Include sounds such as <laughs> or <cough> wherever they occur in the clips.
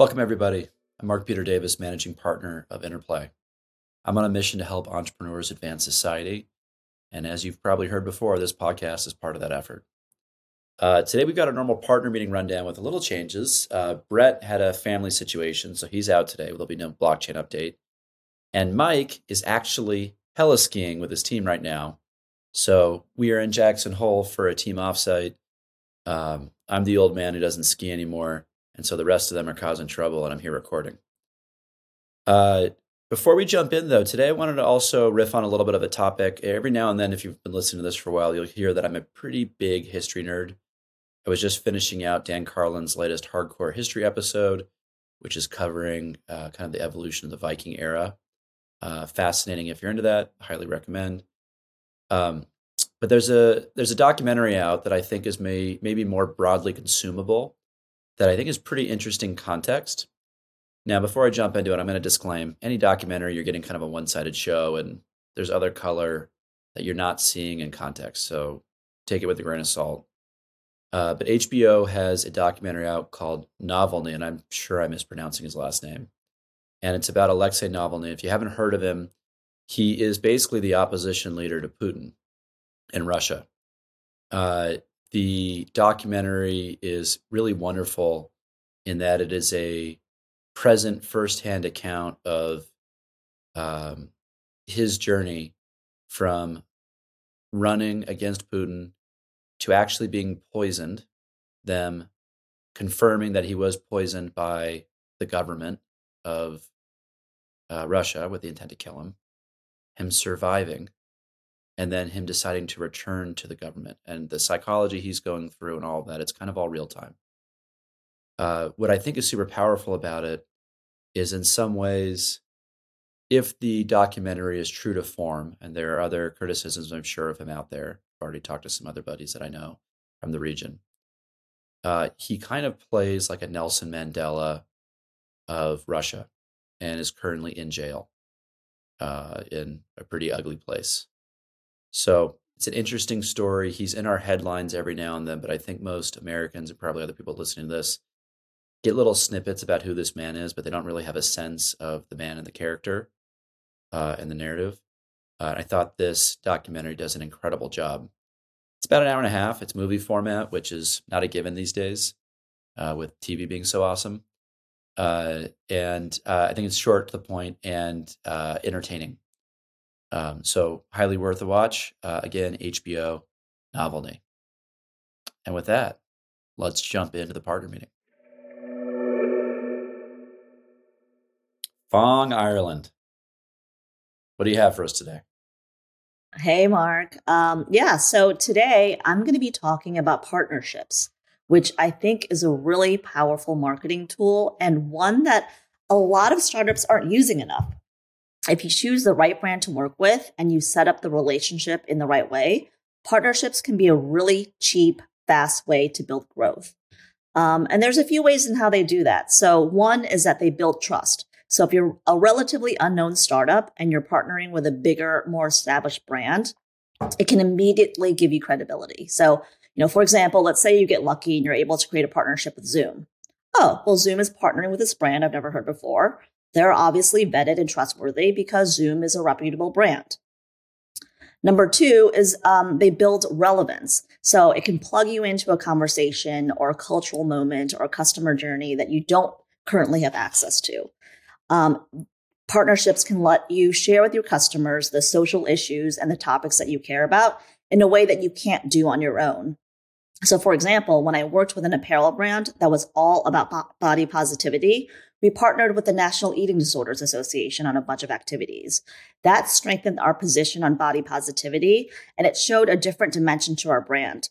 Welcome, everybody. I'm Mark Peter Davis, managing partner of Interplay. I'm on a mission to help entrepreneurs advance society. And as you've probably heard before, this podcast is part of that effort. Uh, today, we've got a normal partner meeting rundown with a little changes. Uh, Brett had a family situation, so he's out today. There'll be no blockchain update. And Mike is actually heli skiing with his team right now. So we are in Jackson Hole for a team offsite. Um, I'm the old man who doesn't ski anymore. And so the rest of them are causing trouble, and I'm here recording. Uh, before we jump in, though, today I wanted to also riff on a little bit of a topic. Every now and then, if you've been listening to this for a while, you'll hear that I'm a pretty big history nerd. I was just finishing out Dan Carlin's latest hardcore history episode, which is covering uh, kind of the evolution of the Viking era. Uh, fascinating if you're into that. Highly recommend. Um, but there's a there's a documentary out that I think is may, maybe more broadly consumable that I think is pretty interesting context. Now, before I jump into it, I'm going to disclaim any documentary you're getting kind of a one sided show, and there's other color that you're not seeing in context. So take it with a grain of salt. Uh, but HBO has a documentary out called Navalny, and I'm sure I'm mispronouncing his last name. And it's about Alexei Navalny. If you haven't heard of him, he is basically the opposition leader to Putin in Russia. Uh, the documentary is really wonderful in that it is a present firsthand account of um, his journey from running against Putin to actually being poisoned, them confirming that he was poisoned by the government of uh, Russia with the intent to kill him, him surviving, and then him deciding to return to the government and the psychology he's going through and all that. It's kind of all real time. Uh, what I think is super powerful about it is, in some ways, if the documentary is true to form, and there are other criticisms I'm sure of him out there. I've already talked to some other buddies that I know from the region. Uh, he kind of plays like a Nelson Mandela of Russia and is currently in jail uh, in a pretty ugly place. So it's an interesting story. He's in our headlines every now and then, but I think most Americans and probably other people listening to this get little snippets about who this man is, but they don't really have a sense of the man and the character uh, and the narrative. Uh, I thought this documentary does an incredible job. It's about an hour and a half. It's movie format, which is not a given these days, uh, with TV being so awesome. Uh, and uh, I think it's short to the point and uh, entertaining. Um, so highly worth a watch. Uh, again, HBO Navalny. And with that, let's jump into the partner meeting. Phong, Ireland. What do you have for us today? Hey, Mark. Um, yeah, so today I'm going to be talking about partnerships, which I think is a really powerful marketing tool and one that a lot of startups aren't using enough if you choose the right brand to work with and you set up the relationship in the right way, partnerships can be a really cheap, fast way to build growth. Um, and there's a few ways in how they do that. So, one is that they build trust. So, if you're a relatively unknown startup and you're partnering with a bigger, more established brand, it can immediately give you credibility. So, you know, for example, let's say you get lucky and you're able to create a partnership with Zoom. Oh, well, Zoom is partnering with this brand I've never heard before. They're obviously vetted and trustworthy because Zoom is a reputable brand. Number two is um, they build relevance. So it can plug you into a conversation or a cultural moment or a customer journey that you don't currently have access to. Um, partnerships can let you share with your customers the social issues and the topics that you care about in a way that you can't do on your own. So, for example, when I worked with an apparel brand that was all about body positivity, we partnered with the National Eating Disorders Association on a bunch of activities. That strengthened our position on body positivity and it showed a different dimension to our brand.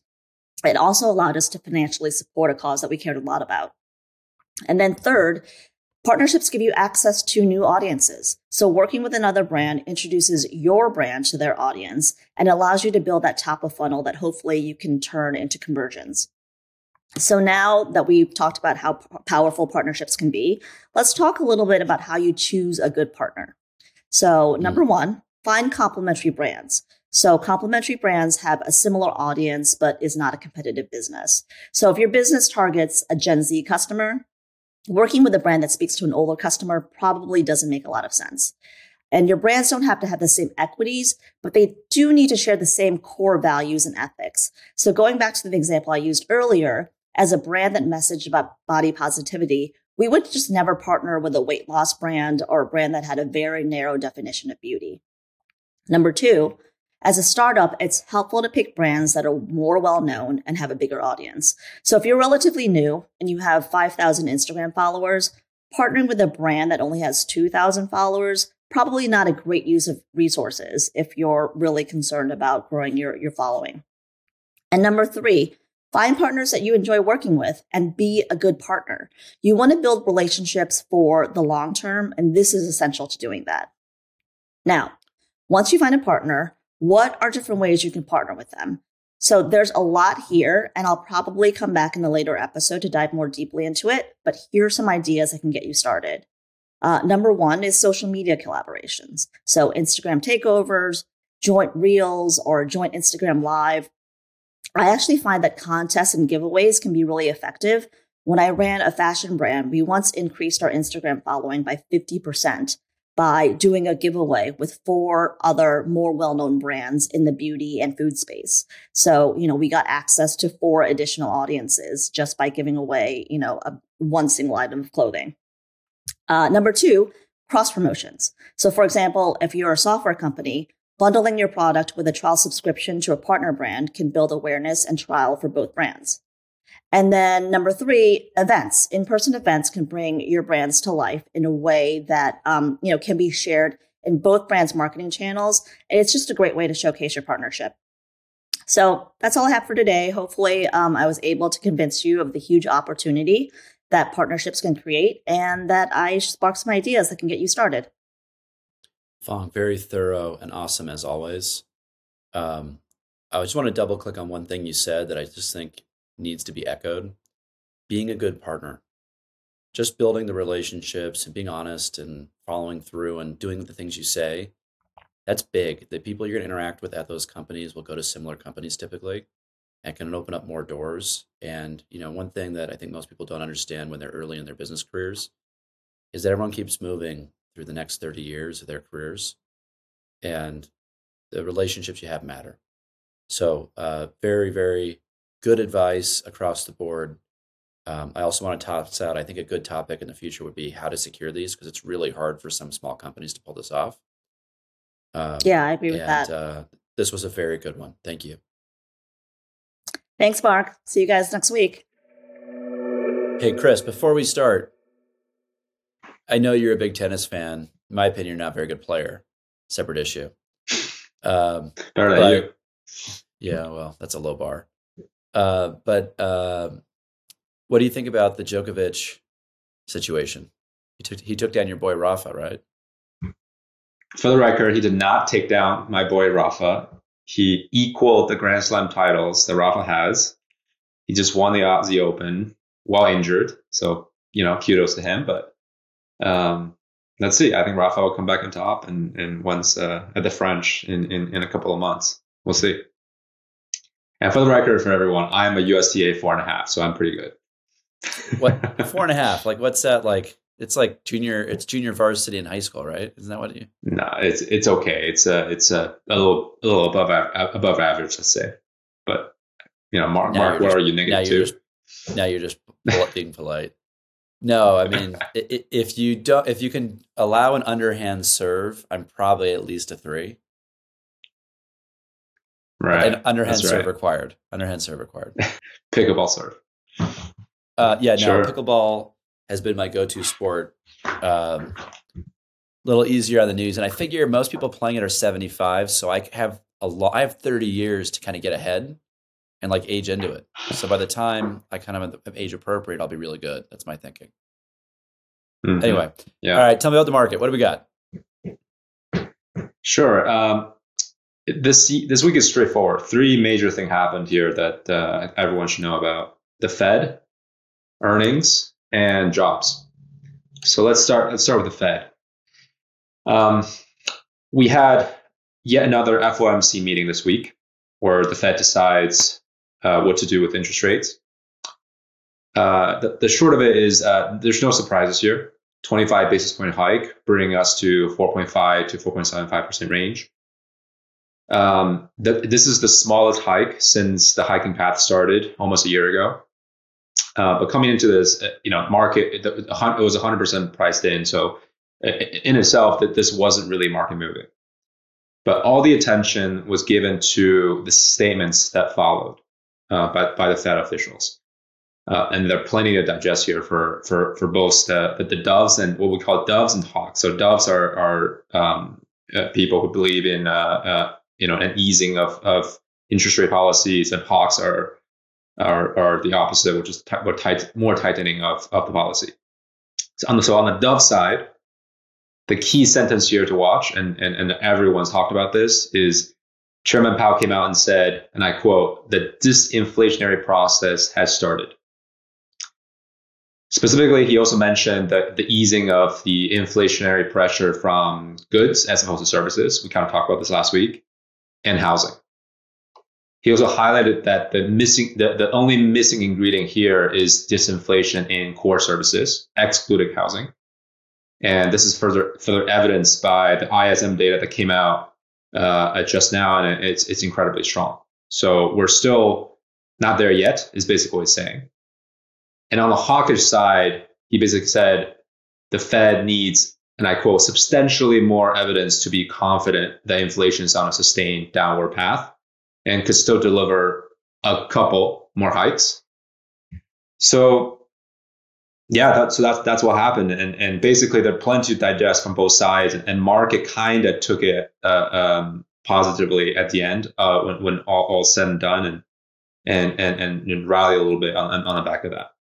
It also allowed us to financially support a cause that we cared a lot about. And then third, partnerships give you access to new audiences. So working with another brand introduces your brand to their audience and allows you to build that top of funnel that hopefully you can turn into conversions. So now that we've talked about how p- powerful partnerships can be, let's talk a little bit about how you choose a good partner. So mm. number one, find complementary brands. So complementary brands have a similar audience, but is not a competitive business. So if your business targets a Gen Z customer, working with a brand that speaks to an older customer probably doesn't make a lot of sense. And your brands don't have to have the same equities, but they do need to share the same core values and ethics. So going back to the example I used earlier, as a brand that messaged about body positivity, we would just never partner with a weight loss brand or a brand that had a very narrow definition of beauty. Number two, as a startup, it's helpful to pick brands that are more well known and have a bigger audience. So if you're relatively new and you have 5,000 Instagram followers, partnering with a brand that only has 2,000 followers probably not a great use of resources if you're really concerned about growing your, your following. And number three, find partners that you enjoy working with and be a good partner. You want to build relationships for the long term, and this is essential to doing that. Now, once you find a partner, what are different ways you can partner with them? So there's a lot here, and I'll probably come back in a later episode to dive more deeply into it, but here are some ideas that can get you started. Uh, number one is social media collaborations. So Instagram takeovers, joint reels, or joint Instagram live. I actually find that contests and giveaways can be really effective. When I ran a fashion brand, we once increased our Instagram following by 50% by doing a giveaway with four other more well-known brands in the beauty and food space. So, you know, we got access to four additional audiences just by giving away, you know, a, one single item of clothing. Uh, number two, cross promotions. So, for example, if you're a software company, bundling your product with a trial subscription to a partner brand can build awareness and trial for both brands. And then number three, events. In-person events can bring your brands to life in a way that um, you know can be shared in both brands' marketing channels, and it's just a great way to showcase your partnership. So that's all I have for today. Hopefully, um, I was able to convince you of the huge opportunity that partnerships can create and that I spark some ideas that can get you started. Phong, very thorough and awesome as always. Um, I just want to double click on one thing you said that I just think needs to be echoed being a good partner. Just building the relationships and being honest and following through and doing the things you say. That's big. The people you're going to interact with at those companies will go to similar companies typically and can open up more doors. And you know, one thing that I think most people don't understand when they're early in their business careers is that everyone keeps moving through the next 30 years of their careers, and the relationships you have matter. So, uh, very, very good advice across the board. Um, I also want to toss out. I think a good topic in the future would be how to secure these because it's really hard for some small companies to pull this off. Um, yeah, I agree with and, that. Uh, this was a very good one. Thank you. Thanks, Mark. See you guys next week. Hey, Chris, before we start, I know you're a big tennis fan. In my opinion, you're not a very good player. Separate issue. Um, but, you. Yeah, well, that's a low bar. Uh, but uh, what do you think about the Djokovic situation? He took he took down your boy Rafa, right? For the record, he did not take down my boy Rafa. He equaled the Grand Slam titles that Rafa has. He just won the Aussie Open while injured. So, you know, kudos to him. But um, let's see. I think Rafa will come back on top and, and once uh, at the French in, in, in a couple of months. We'll see. And for the record, for everyone, I am a USTA four and a half, so I'm pretty good. what <laughs> four and a half? Like, what's that like? It's like junior. It's junior varsity in high school, right? Isn't that what you? No, it's it's okay. It's a it's a, a little a little above above average, let's say. But you know, Mark, Mark what just, are you negative now you're just, now you're just being polite. No, I mean, <laughs> if you don't, if you can allow an underhand serve, I'm probably at least a three. Right. An underhand That's serve right. required. Underhand serve required. <laughs> pickleball serve. Uh, yeah, no, sure. pickleball has been my go-to sport. Um, little easier on the news, and I figure most people playing it are 75, so I have a lot. I have 30 years to kind of get ahead and like age into it. So by the time I kind of am age appropriate, I'll be really good. That's my thinking. Mm-hmm. Anyway, yeah. All right, tell me about the market. What do we got? Sure. Um, this this week is straightforward. Three major things happened here that uh, everyone should know about: the Fed earnings and jobs. So let's start. Let's start with the Fed. Um, we had yet another FOMC meeting this week, where the Fed decides uh, what to do with interest rates. Uh, the, the short of it is uh, there's no surprises here. 25 basis point hike, bringing us to 4.5 to 4.75% range. Um, the, this is the smallest hike since the hiking path started almost a year ago. Uh, but coming into this, uh, you know, market, it, it was 100% priced in. So in itself, that this wasn't really market moving. But all the attention was given to the statements that followed uh, by, by the Fed officials. Uh, and there are plenty to digest here for for for both the, the, doves and what we call doves and hawks. So doves are are um, uh, people who believe in uh, uh, you know an easing of of interest rate policies, and hawks are are are the opposite, which is t- more, tight, more tightening of of the policy. So on the so on the dove side, the key sentence here to watch, and and and everyone's talked about this is. Chairman Powell came out and said, and I quote, the disinflationary process has started. Specifically, he also mentioned that the easing of the inflationary pressure from goods as opposed to services. We kind of talked about this last week, and housing. He also highlighted that the missing, the, the only missing ingredient here is disinflation in core services, excluding housing. And this is further further evidenced by the ISM data that came out uh, just now, and it's it's incredibly strong. So we're still not there yet, is basically what he's saying. And on the hawkish side, he basically said the Fed needs, and I quote, substantially more evidence to be confident that inflation is on a sustained downward path and could still deliver a couple more hikes. So yeah, that, so that's that's what happened, and and basically there are plenty to digest from both sides, and market kind of took it uh, um, positively at the end uh, when when all, all said and done, and and and and rally a little bit on on the back of that.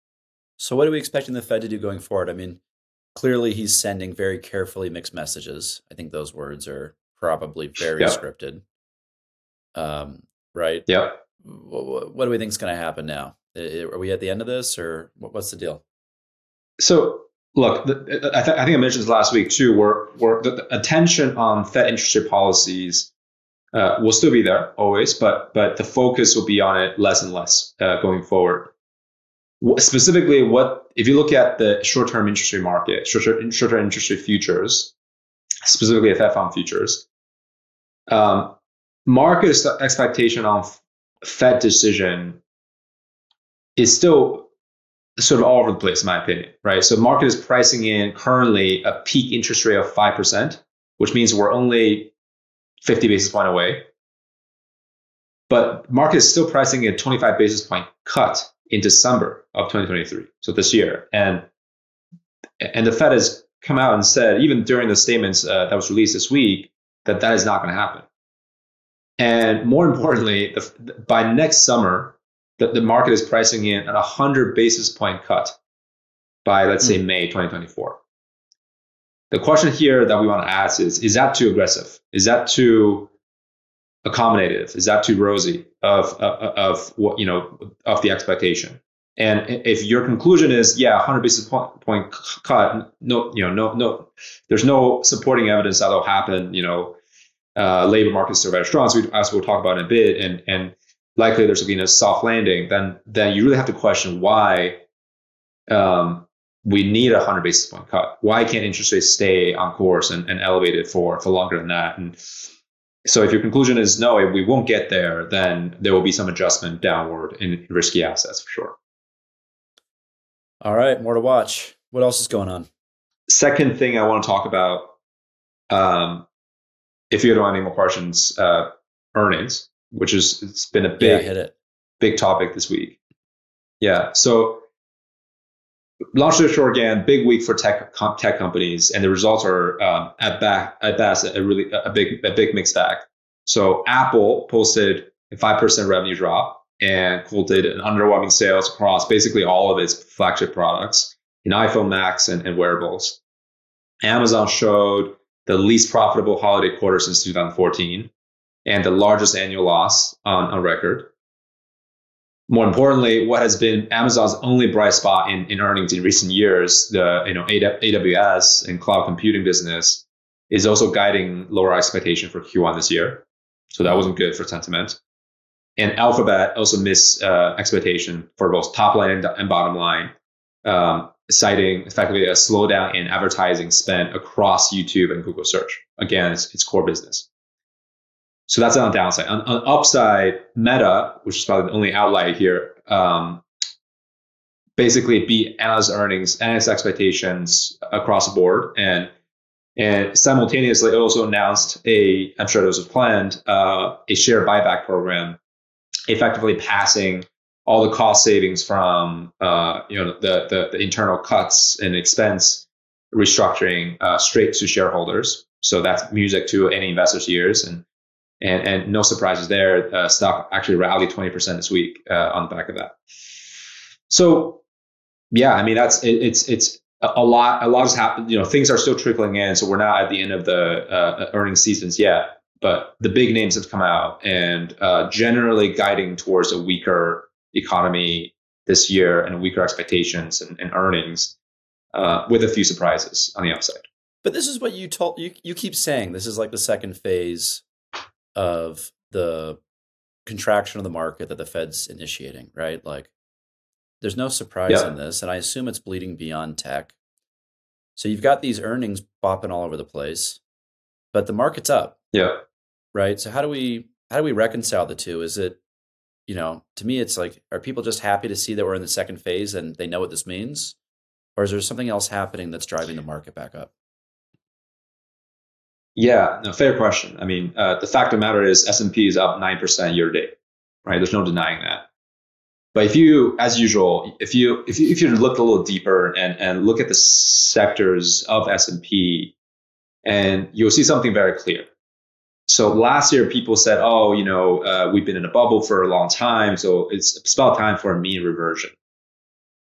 So, what are we expecting the Fed to do going forward? I mean, clearly he's sending very carefully mixed messages. I think those words are probably very yep. scripted. Um, right? Yep. What, what do we think is going to happen now? Are we at the end of this, or what's the deal? So, look, the, I, th- I, think I mentioned this last week too. Where where the, the attention on Fed interest rate policies uh, will still be there always, but but the focus will be on it less and less uh, going forward specifically what if you look at the short-term interest rate market short-term, short-term interest rate futures specifically fed fund futures um, market expectation on fed decision is still sort of all over the place in my opinion right so market is pricing in currently a peak interest rate of 5% which means we're only 50 basis point away but market is still pricing a 25 basis point cut in December of 2023, so this year. And and the Fed has come out and said, even during the statements uh, that was released this week, that that is not going to happen. And more importantly, the, by next summer, the, the market is pricing in at a 100 basis point cut by, let's say, hmm. May 2024. The question here that we want to ask is Is that too aggressive? Is that too accommodative? Is that too rosy of, of, of what, you know, of the expectation? And if your conclusion is, yeah, 100 basis point, point cut, no, you know, no, no, there's no supporting evidence that'll happen. You know, uh, labor markets are very strong, as, we, as we'll talk about in a bit, and and likely there's going to be a soft landing. Then then you really have to question why um, we need a 100 basis point cut. Why can't interest rates stay on course and, and elevated for for longer than that? And so if your conclusion is no, we won't get there, then there will be some adjustment downward in risky assets for sure. All right, more to watch. What else is going on? Second thing I want to talk about, um, if you don't have any more questions, uh, earnings, which is it's been a big yeah, big topic this week. Yeah, so Launch the short again, big week for tech tech companies, and the results are um, at back at best a really a big a big mixed bag. So Apple posted a five percent revenue drop and quoted an underwhelming sales across basically all of its flagship products in iPhone Max and, and wearables. Amazon showed the least profitable holiday quarter since 2014 and the largest annual loss on, on record more importantly, what has been Amazon's only bright spot in, in earnings in recent years, the you know AWS and cloud computing business, is also guiding lower expectation for Q1 this year. So that wasn't good for sentiment. and Alphabet also missed uh, expectation for both top line and, bottom line, um, citing effectively a slowdown in advertising spend across YouTube and Google search. Again, it's, it's core business. So that's on the downside. On, on upside, Meta, which is probably the only outlier here, um, basically beat analyst earnings, analyst expectations across the board, and and simultaneously also announced a, I'm sure this was planned, uh, a share buyback program, effectively passing all the cost savings from uh, you know the, the, the internal cuts and expense restructuring uh, straight to shareholders. So that's music to any investor's ears, and and and no surprises there. Uh, stock actually rallied 20% this week uh, on the back of that. So yeah, I mean that's it, it's it's a lot. A lot has happened. You know, things are still trickling in, so we're not at the end of the uh, earnings seasons yet but the big names have come out and uh, generally guiding towards a weaker economy this year and weaker expectations and, and earnings uh, with a few surprises on the upside. But this is what you told you you keep saying this is like the second phase of the contraction of the market that the Fed's initiating, right? Like there's no surprise yeah. in this and I assume it's bleeding beyond tech. So you've got these earnings bopping all over the place, but the market's up. Yeah right? So how do we how do we reconcile the two? Is it you know, to me, it's like, are people just happy to see that we're in the second phase and they know what this means, or is there something else happening that's driving the market back up? Yeah, no, fair question. I mean, uh, the fact of the matter is S and P is up nine percent year to date, right? There's no denying that. But if you, as usual, if you if you if you look a little deeper and and look at the sectors of S and you'll see something very clear so last year people said oh you know uh, we've been in a bubble for a long time so it's, it's about time for a mean reversion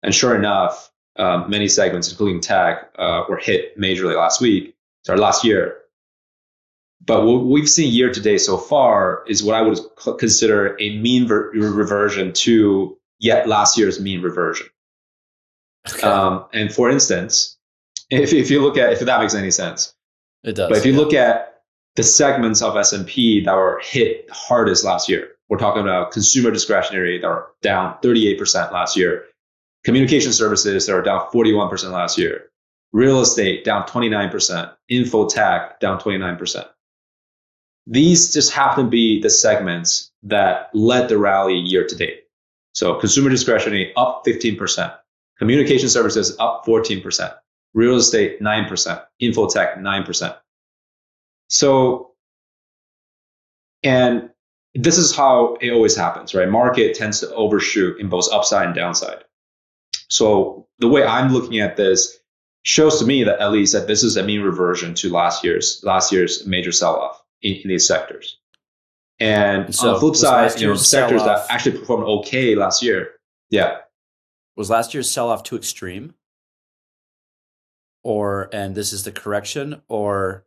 and sure enough um, many segments including tech uh, were hit majorly last week sorry last year but what we've seen year to date so far is what i would consider a mean ver- reversion to yet last year's mean reversion okay. um, and for instance if, if you look at if that makes any sense it does but if you yeah. look at the segments of S&P that were hit hardest last year. We're talking about consumer discretionary that are down 38% last year, communication services that are down 41% last year, real estate down 29%, info tech down 29%. These just happen to be the segments that led the rally year to date. So consumer discretionary up 15%, communication services up 14%, real estate 9%, info tech 9%. So, and this is how it always happens, right? Market tends to overshoot in both upside and downside. So the way I'm looking at this shows to me that at least that this is a mean reversion to last year's last year's major sell-off in, in these sectors. And so on the flip side, you know, sectors that actually performed okay last year. Yeah. Was last year's sell-off too extreme? Or and this is the correction, or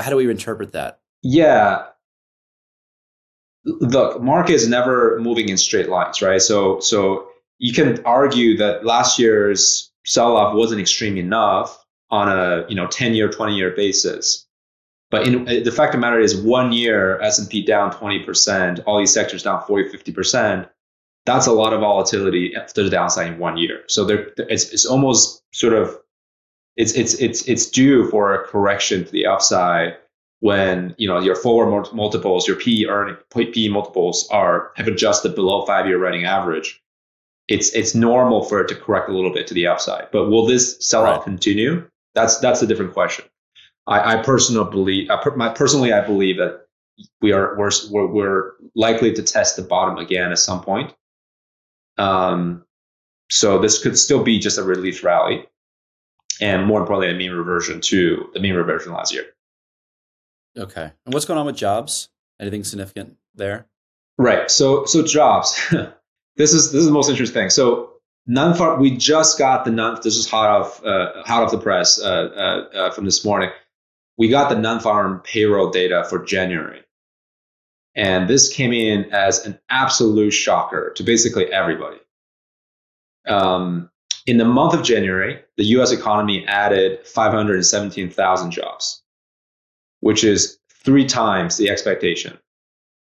how do we interpret that? Yeah. Look, market is never moving in straight lines, right? So, so you can argue that last year's sell-off wasn't extreme enough on a you know 10 year 20 year basis but in, uh, the fact of the matter is one year s&p down 20% all these sectors down 40 50% that's a lot of volatility to the downside in one year so there it's, it's almost sort of it's it's it's it's due for a correction to the upside when you know your forward multiples, your PE earning PE multiples are have adjusted below five year running average. It's it's normal for it to correct a little bit to the upside. But will this sell off right. continue? That's that's a different question. I, I personally believe, I, my, personally, I believe that we are we're, we're, we're likely to test the bottom again at some point. Um, so this could still be just a relief rally and more importantly, a mean reversion to the mean reversion last year. Okay. And what's going on with jobs? Anything significant there? Right. So so jobs. <laughs> this is this is the most interesting thing. So non farm. We just got the non. This is hot off uh, hot off the press uh, uh, uh, from this morning. We got the non farm payroll data for January, and this came in as an absolute shocker to basically everybody. Um, in the month of January, the US economy added 517,000 jobs, which is three times the expectation.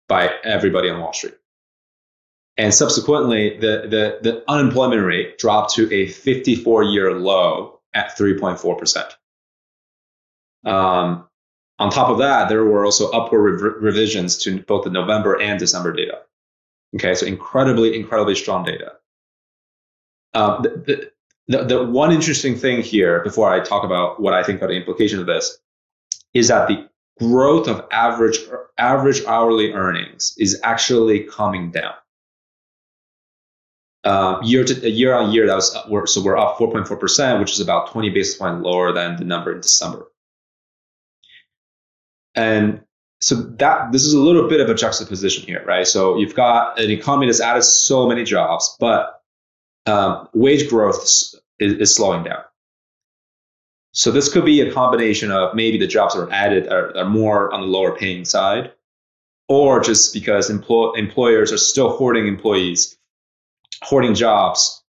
by everybody on Wall Street. And subsequently, the, the, the unemployment rate dropped to a 54 year low at 3.4%. Um, on top of that, there were also upward rev- revisions to both the November and December data. Okay, so incredibly, incredibly strong data. Um, the, the, the, one interesting thing here, before I talk about what I think are the implications of this, is that the growth of average average hourly earnings is actually coming down. Uh, year to year on year, that was so we're up 4.4 percent, which is about 20 basis points lower than the number in December. And so that this is a little bit of a juxtaposition here, right? So you've got an economy that's added so many jobs, but um, wage growth is, is, slowing down. So this could be a combination of maybe the jobs that are added are, are more on the lower paying side, or just because empl- employers are still hoarding employees, hoarding jobs,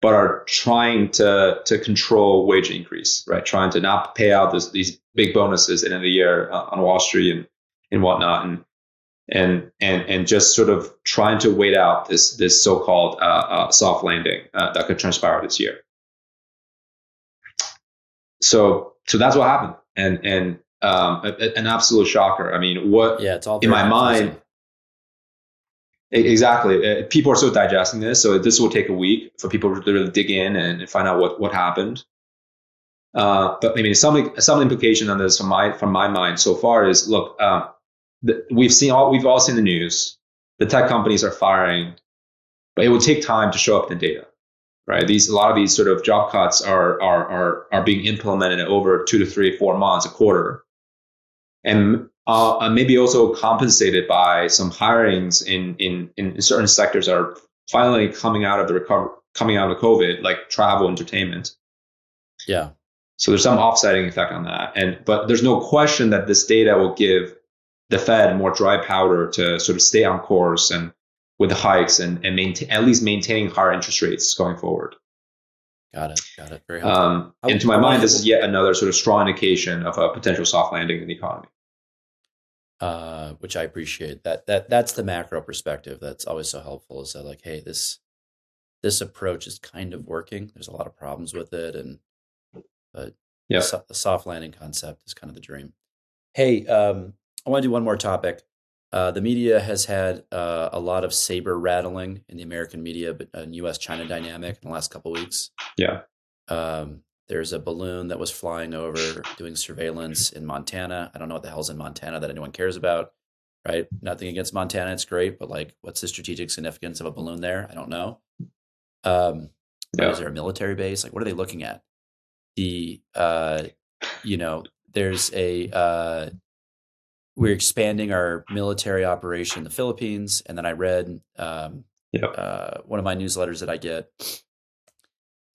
but are trying to to control wage increase, right? Trying to not pay out this, these big bonuses at the end of the year uh, on Wall Street and and whatnot, and and and and just sort of trying to wait out this this so-called uh, uh, soft landing uh, that could transpire this year. So so that's what happened, and and um, a, an absolute shocker. I mean, what? Yeah, it's all in my mind. Exactly. Uh, people are still digesting this, so this will take a week for people to really dig in and find out what what happened. Uh, but I mean, some some implication on this from my from my mind so far is look, um, the, we've seen all we've all seen the news. The tech companies are firing, but it will take time to show up in the data, right? These a lot of these sort of job cuts are are are are being implemented over two to three, four months, a quarter, and uh, maybe also compensated by some hirings in, in, in certain sectors are finally coming out of the recovery, coming out of COVID, like travel, entertainment. Yeah. So there's some offsetting effect on that, and but there's no question that this data will give the Fed more dry powder to sort of stay on course and with the hikes and and maintain at least maintaining higher interest rates going forward. Got it. Got it. Very helpful. Um, and to my mind, this is yet another sort of strong indication of a potential soft landing in the economy uh, which I appreciate. That that that's the macro perspective that's always so helpful. Is that like, hey, this this approach is kind of working. There's a lot of problems with it, and but yeah, the, the soft landing concept is kind of the dream. Hey, um, I want to do one more topic. Uh, the media has had uh, a lot of saber rattling in the American media, but uh, U.S. China dynamic in the last couple weeks. Yeah. Um, there's a balloon that was flying over doing surveillance in Montana. I don't know what the hell's in Montana that anyone cares about, right? Nothing against Montana, it's great, but like, what's the strategic significance of a balloon there? I don't know. Um, yeah. Is there a military base? Like, what are they looking at? The, uh, you know, there's a, uh, we're expanding our military operation in the Philippines. And then I read um, yep. uh, one of my newsletters that I get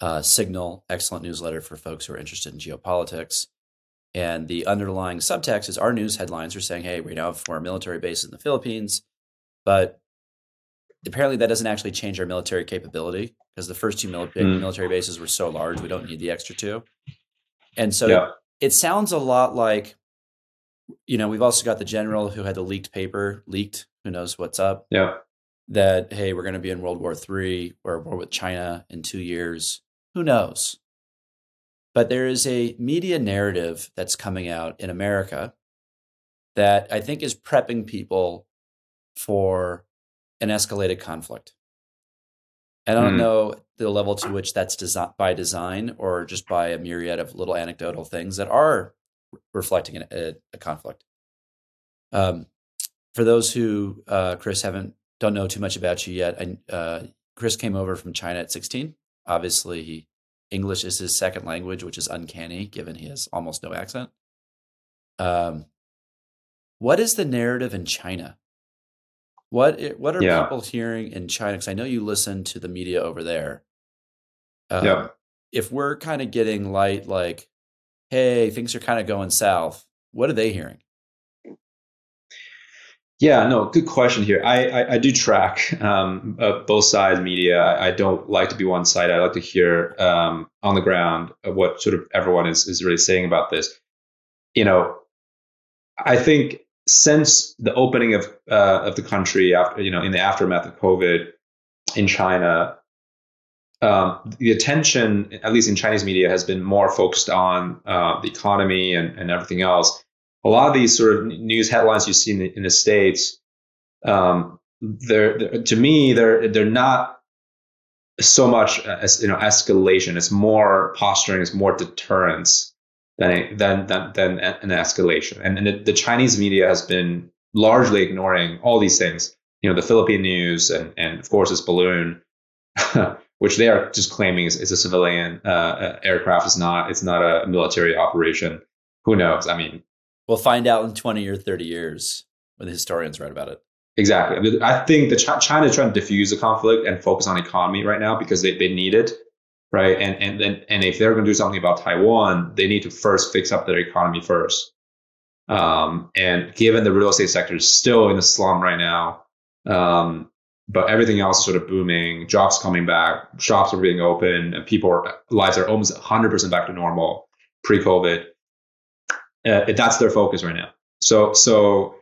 uh, Signal, excellent newsletter for folks who are interested in geopolitics. And the underlying subtext is our news headlines are saying, hey, we now have four military bases in the Philippines. But apparently that doesn't actually change our military capability because the first two mil- mm. military bases were so large, we don't need the extra two. And so yeah. it, sounds a lot like, you know, we've also got the general who had the leaked paper leaked. Who knows what's up? Yeah. That, hey, we're going to be in World War III or war with China in two years who knows? But there is a media narrative that's coming out in America that I think is prepping people for an escalated conflict. I don't mm. know the level to which that's desi- by design or just by a myriad of little anecdotal things that are reflecting a, a conflict. Um, for those who, uh, Chris, haven't don't know too much about you yet, I, uh, Chris came over from China at 16 obviously he, English is his second language, which is uncanny given he has almost no accent. Um, what is the narrative in China? What what are yeah. people hearing in China? Because I know you listen to the media over there. Um, yeah. If we're kind of getting light, like, hey, things are kind of going south. What are they hearing? Yeah, no, good question here. I I, I do track um, uh, both sides media. I, I, don't like to be one side. I like to hear um, on the ground what sort of everyone is is really saying about this. You know, I think since the opening of uh, of the country after you know in the aftermath of COVID in China, um, the attention, at least in Chinese media, has been more focused on uh, the economy and, and everything else. A lot of these sort of news headlines you see in the, in the states, um, they're, they're, to me they're they're not so much as you know escalation. It's more posturing. It's more deterrence than than than, than an escalation. And, and the, the Chinese media has been largely ignoring all these things. You know, the Philippine news and and of course this balloon. <laughs> which they are just claiming is, is a civilian uh, aircraft. It's not. It's not a military operation. Who knows? I mean, we'll find out in twenty or thirty years when the historians write about it. Exactly. I think the Ch- China is trying to diffuse the conflict and focus on economy right now because they, they need it, right? And and and, and if they're going to do something about Taiwan, they need to first fix up their economy first. Um, and given the real estate sector is still in a slum right now, um, but everything else is sort of booming, jobs coming back, shops are being open, and people are, lives are almost 100% back to normal pre-COVID. Uh, that's their focus right now. So, so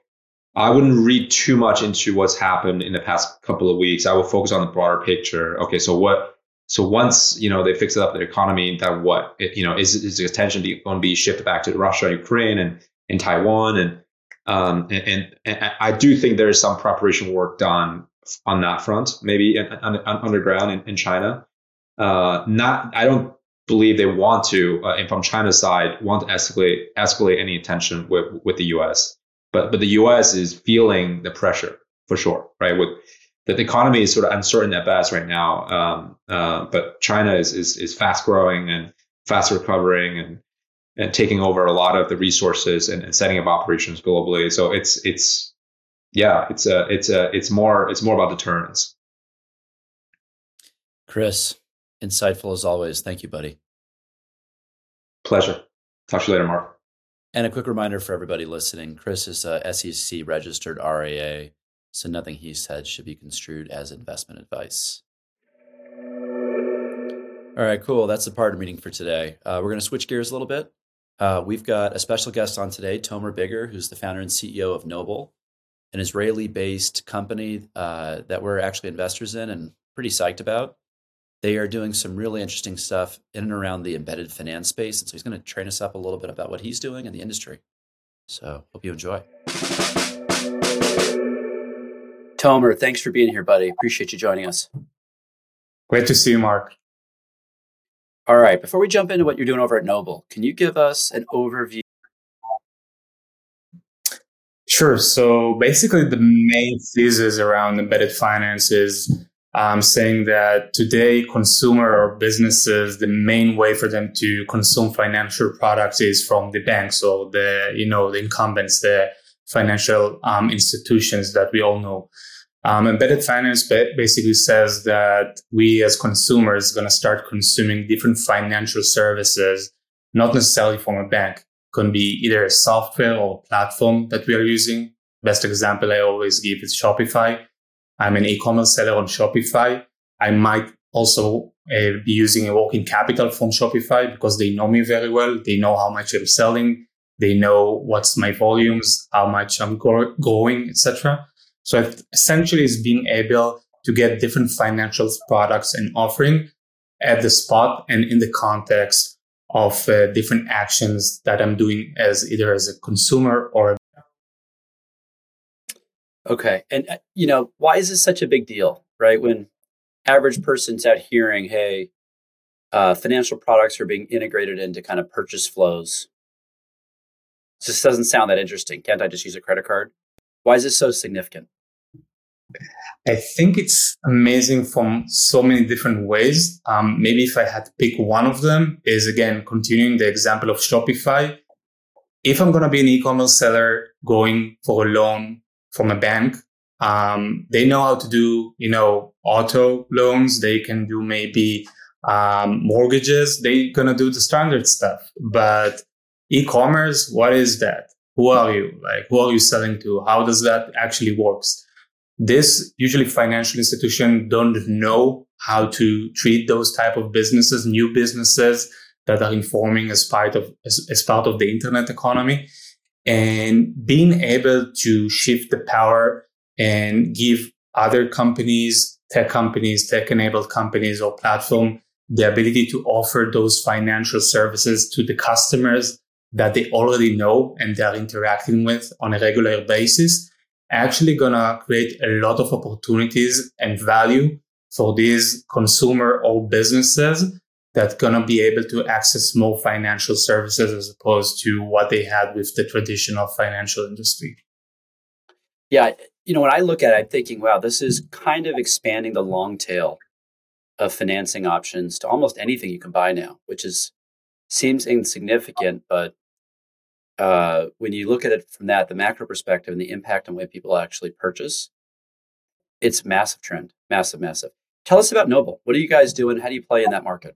I wouldn't read too much into what's happened in the past couple of weeks. I will focus on the broader picture. Okay, so what? So once you know they fix it up the economy, then what? It, you know, is is the attention going to be shifted back to Russia, Ukraine, and in Taiwan, and um, and, and, and I do think there is some preparation work done on that front, maybe on, on, underground in, in China. Uh, not, I don't believe they want to, uh, and from China's side, want to escalate escalate any tension with with the U.S. But but the U.S. is feeling the pressure for sure, right? With the economy is sort of uncertain at best right now, um, uh, but China is, is is fast growing and fast recovering and and taking over a lot of the resources and, and setting up operations globally. So it's it's yeah, it's a it's a it's more it's more about deterrence. Chris, insightful as always. Thank you, buddy. Pleasure. Talk to you later, Mark. And a quick reminder for everybody listening: Chris is a SEC registered RIA, so nothing he said should be construed as investment advice. All right, cool. That's the partner meeting for today. Uh, we're going to switch gears a little bit. Uh, we've got a special guest on today, Tomer Bigger, who's the founder and CEO of Noble an Israeli based company uh, that we're actually investors in and pretty psyched about. They are doing some really interesting stuff in and around the embedded finance space. And so he's going to train us up a little bit about what he's doing in the industry. So hope you enjoy. Tomer, thanks for being here, buddy. Appreciate you joining us. Great to see you, Mark. All right. Before we jump into what you're doing over at Noble, can you give us an overview Sure. So basically, the main thesis around embedded finance is um, saying that today, consumer or businesses, the main way for them to consume financial products is from the banks or the, you know, the incumbents, the financial um, institutions that we all know. Um, embedded finance basically says that we as consumers are going to start consuming different financial services, not necessarily from a bank can be either a software or a platform that we are using. Best example I always give is Shopify. I'm an e-commerce seller on Shopify. I might also uh, be using a working capital from Shopify because they know me very well. They know how much I'm selling. They know what's my volumes, how much I'm growing, etc. So essentially, it's being able to get different financial products and offering at the spot and in the context of uh, different actions that I'm doing as either as a consumer or Okay. And uh, you know, why is this such a big deal, right? When average person's out hearing, hey, uh, financial products are being integrated into kind of purchase flows. This doesn't sound that interesting. Can't I just use a credit card? Why is this so significant? I think it's amazing from so many different ways. Um, maybe if I had to pick one of them is again, continuing the example of Shopify. If I'm going to be an e-commerce seller going for a loan from a bank, um, they know how to do, you know, auto loans. They can do maybe um, mortgages. They're going to do the standard stuff. But e-commerce, what is that? Who are you? Like, who are you selling to? How does that actually works? this usually financial institution don't know how to treat those type of businesses, new businesses that are informing as part of as, as part of the internet economy. and being able to shift the power and give other companies, tech companies, tech enabled companies or platform the ability to offer those financial services to the customers that they already know and they're interacting with on a regular basis actually gonna create a lot of opportunities and value for these consumer or businesses that gonna be able to access more financial services as opposed to what they had with the traditional financial industry. Yeah, you know, when I look at it, I'm thinking, wow, this is kind of expanding the long tail of financing options to almost anything you can buy now, which is seems insignificant, but uh, when you look at it from that, the macro perspective and the impact on way people actually purchase, it's massive trend, massive, massive. Tell us about Noble. What are you guys doing? How do you play in that market?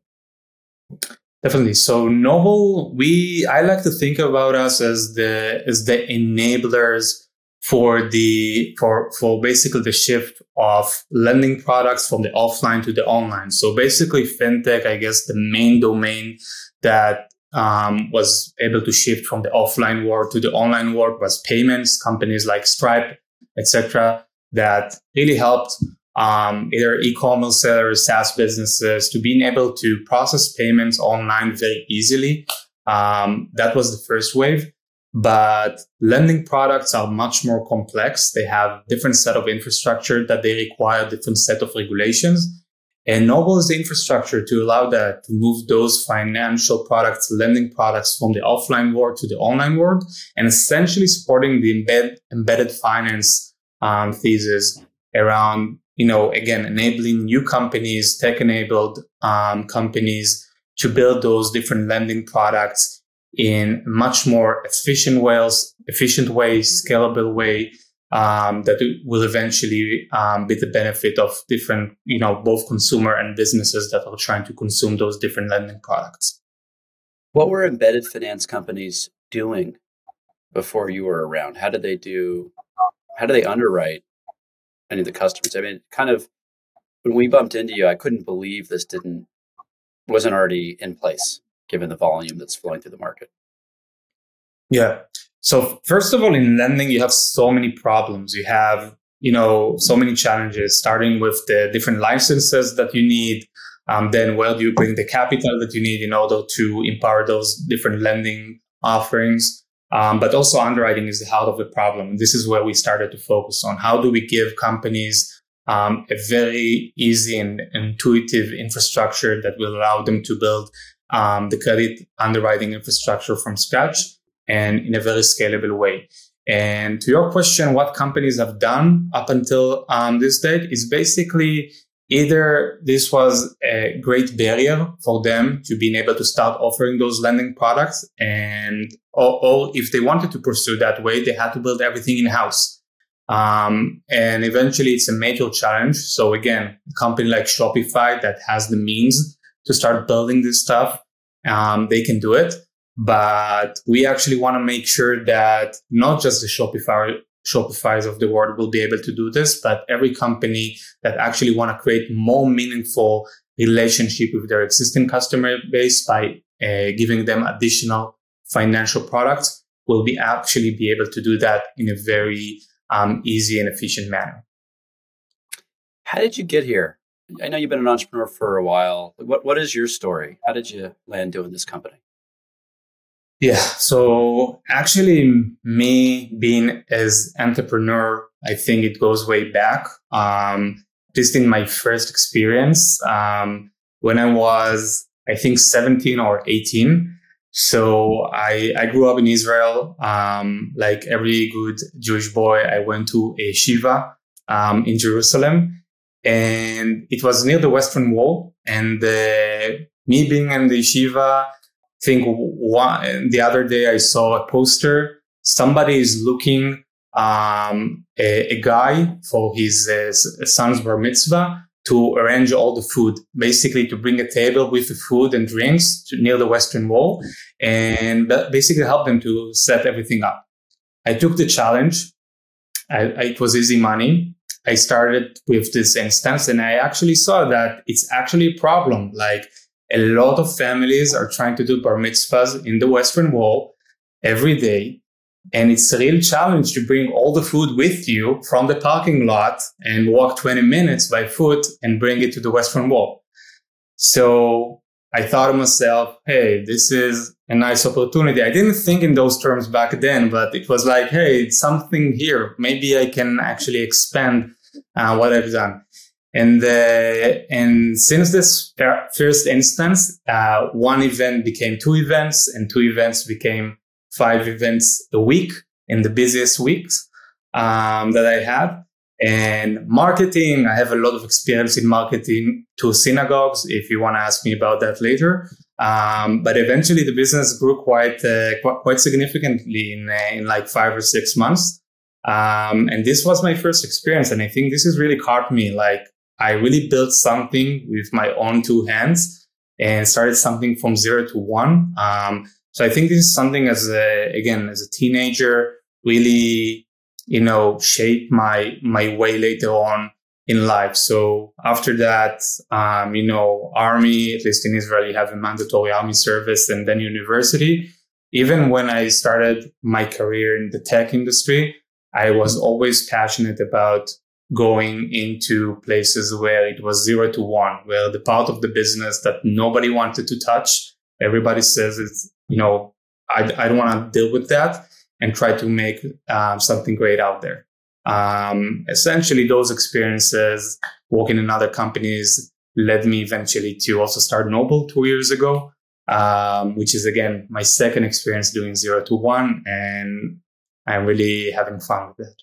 Definitely. So Noble, we I like to think about us as the as the enablers for the for for basically the shift of lending products from the offline to the online. So basically, fintech, I guess, the main domain that um, was able to shift from the offline world to the online world was payments. Companies like Stripe, etc., that really helped um, either e-commerce sellers, SaaS businesses to being able to process payments online very easily. Um, that was the first wave. But lending products are much more complex. They have different set of infrastructure that they require different set of regulations. And Noble is the infrastructure to allow that to move those financial products, lending products from the offline world to the online world and essentially supporting the embed, embedded finance um, thesis around, you know, again, enabling new companies, tech enabled um, companies to build those different lending products in much more efficient ways, efficient way, scalable way um, that will eventually um, be the benefit of different, you know, both consumer and businesses that are trying to consume those different lending products. What were embedded finance companies doing before you were around? How did they do? How do they underwrite any of the customers? I mean, kind of when we bumped into you, I couldn't believe this didn't wasn't already in place given the volume that's flowing through the market? Yeah. So first of all, in lending, you have so many problems. You have, you know, so many challenges, starting with the different licenses that you need. Um, then where do you bring the capital that you need in order to empower those different lending offerings? Um, but also underwriting is the heart of the problem. And this is where we started to focus on how do we give companies um, a very easy and intuitive infrastructure that will allow them to build um, the credit underwriting infrastructure from scratch and in a very scalable way. And to your question, what companies have done up until um, this date is basically either this was a great barrier for them to being able to start offering those lending products and or, or if they wanted to pursue that way they had to build everything in house um, and eventually it's a major challenge so again a company like shopify that has the means to start building this stuff, um, they can do it. But we actually want to make sure that not just the Shopify Shopify's of the world will be able to do this, but every company that actually want to create more meaningful relationship with their existing customer base by uh, giving them additional financial products will be actually be able to do that in a very um, easy and efficient manner. How did you get here? I know you've been an entrepreneur for a while. What what is your story? How did you land doing this company? Yeah, so actually, me being as entrepreneur, I think it goes way back. Um, just in my first experience, um, when I was, I think, 17 or 18. So I, I grew up in Israel. Um, like every good Jewish boy, I went to a yeshiva um, in Jerusalem and it was near the Western Wall. And uh, me being in the yeshiva, I think one, the other day I saw a poster. Somebody is looking um, a, a, guy for his uh, son's bar mitzvah to arrange all the food, basically to bring a table with the food and drinks to, near the Western Wall, and basically help them to set everything up. I took the challenge. I, I, it was easy money. I started with this instance and I actually saw that it's actually a problem. Like a lot of families are trying to do bar mitzvahs in the Western Wall every day. And it's a real challenge to bring all the food with you from the parking lot and walk 20 minutes by foot and bring it to the Western Wall. So I thought to myself, hey, this is a nice opportunity. I didn't think in those terms back then, but it was like, hey, it's something here. Maybe I can actually expand uh, what I've done. And uh, and since this first instance, uh, one event became two events, and two events became five events a week in the busiest weeks um, that I had. And marketing, I have a lot of experience in marketing to synagogues. If you want to ask me about that later, um, but eventually the business grew quite uh, quite, significantly in uh, in like five or six months. Um, and this was my first experience, and I think this has really caught me. Like I really built something with my own two hands and started something from zero to one. Um, so I think this is something as a, again, as a teenager, really, you know, shaped my, my way later on in life. So after that, um, you know, army, at least in Israel, you have a mandatory army service and then university. Even when I started my career in the tech industry, I was always passionate about going into places where it was zero to one, where the part of the business that nobody wanted to touch, everybody says it's, you know, I, I don't want to deal with that and try to make um, something great out there. Um, essentially, those experiences working in other companies led me eventually to also start Noble two years ago, um, which is again my second experience doing zero to one. And I'm really having fun with it.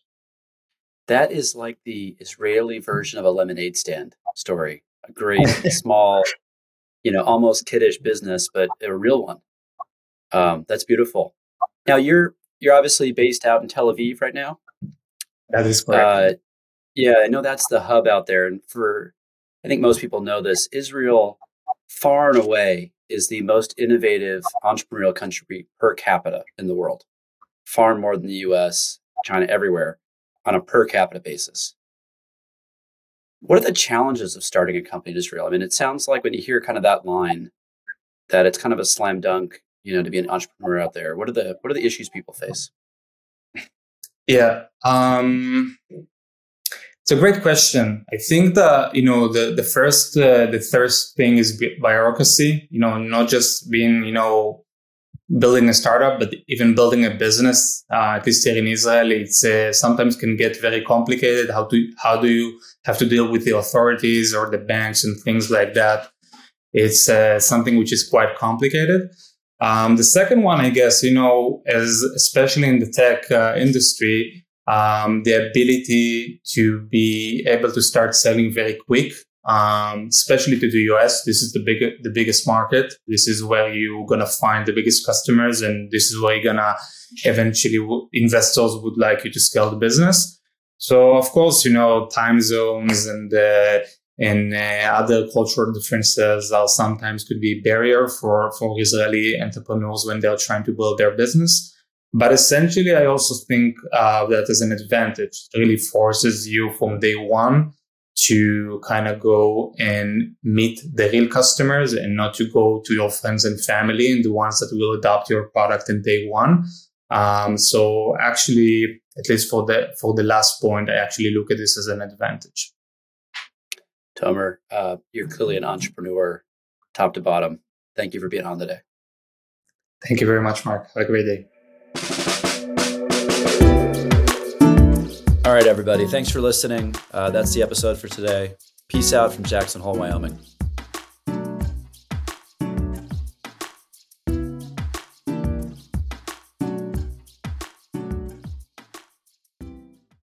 That is like the Israeli version of a lemonade stand story. A great <laughs> small, you know, almost kiddish business, but a real one. Um, that's beautiful. Now you're you're obviously based out in Tel Aviv right now. That is correct. Uh, yeah, I know that's the hub out there, and for I think most people know this. Israel, far and away, is the most innovative entrepreneurial country per capita in the world. Far more than the U.S., China, everywhere on a per capita basis. What are the challenges of starting a company in Israel? I mean, it sounds like when you hear kind of that line that it's kind of a slam dunk, you know, to be an entrepreneur out there. What are the what are the issues people face? Yeah, um, it's a great question. I think that you know the the first uh, the first thing is bureaucracy. You know, not just being you know building a startup, but even building a business, uh, at least here in Israel, it's uh, sometimes can get very complicated. How do how do you have to deal with the authorities or the banks and things like that? It's uh, something which is quite complicated. Um, the second one, I guess, you know, is especially in the tech uh, industry, um, the ability to be able to start selling very quick um, especially to the US. This is the big, the biggest market. This is where you're gonna find the biggest customers, and this is where you're gonna eventually investors would like you to scale the business. So of course, you know, time zones and uh, and uh, other cultural differences are sometimes could be a barrier for for Israeli entrepreneurs when they're trying to build their business. But essentially, I also think uh, that is an advantage. It really forces you from day one to kind of go and meet the real customers and not to go to your friends and family and the ones that will adopt your product in day one. Um, so actually, at least for the for the last point, I actually look at this as an advantage. Tomer, uh, you're clearly an entrepreneur, top to bottom. Thank you for being on today. Thank you very much, Mark. Have a great day. All right, everybody. Thanks for listening. Uh, that's the episode for today. Peace out from Jackson Hole, Wyoming.